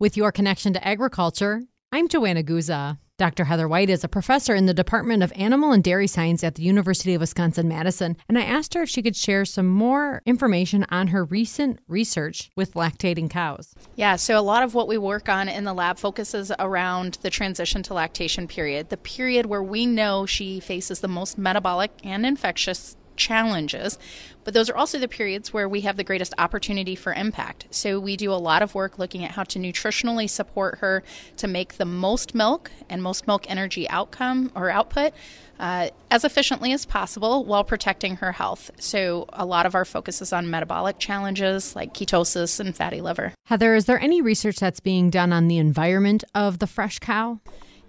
With your connection to agriculture, I'm Joanna Guza. Dr. Heather White is a professor in the Department of Animal and Dairy Science at the University of Wisconsin Madison, and I asked her if she could share some more information on her recent research with lactating cows. Yeah, so a lot of what we work on in the lab focuses around the transition to lactation period, the period where we know she faces the most metabolic and infectious challenges, but those are also the periods where we have the greatest opportunity for impact. So we do a lot of work looking at how to nutritionally support her to make the most milk and most milk energy outcome or output. Uh, as efficiently as possible while protecting her health. So, a lot of our focus is on metabolic challenges like ketosis and fatty liver. Heather, is there any research that's being done on the environment of the fresh cow?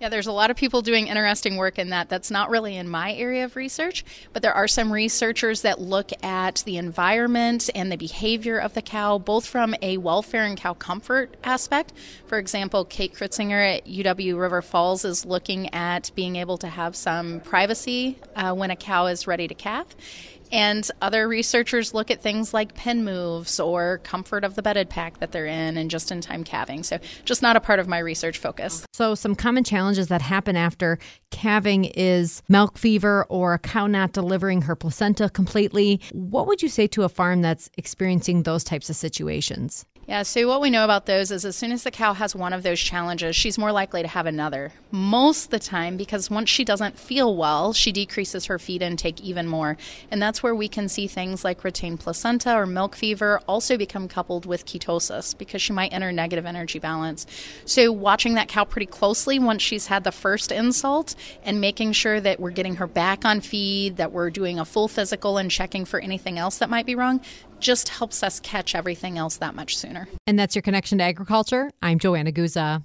Yeah, there's a lot of people doing interesting work in that. That's not really in my area of research, but there are some researchers that look at the environment and the behavior of the cow, both from a welfare and cow comfort aspect. For example, Kate Creutzinger at UW River Falls is looking at being able to have some privacy uh, when a cow is ready to calve. And other researchers look at things like pen moves or comfort of the bedded pack that they're in and just in time calving. So, just not a part of my research focus. So, some common challenges that happen after calving is milk fever or a cow not delivering her placenta completely. What would you say to a farm that's experiencing those types of situations? Yeah, so what we know about those is as soon as the cow has one of those challenges, she's more likely to have another. Most of the time, because once she doesn't feel well, she decreases her feed intake even more. And that's where we can see things like retained placenta or milk fever also become coupled with ketosis because she might enter negative energy balance. So, watching that cow pretty closely once she's had the first insult and making sure that we're getting her back on feed, that we're doing a full physical and checking for anything else that might be wrong just helps us catch everything else that much sooner. And that's your connection to agriculture. I'm Joanna Guza.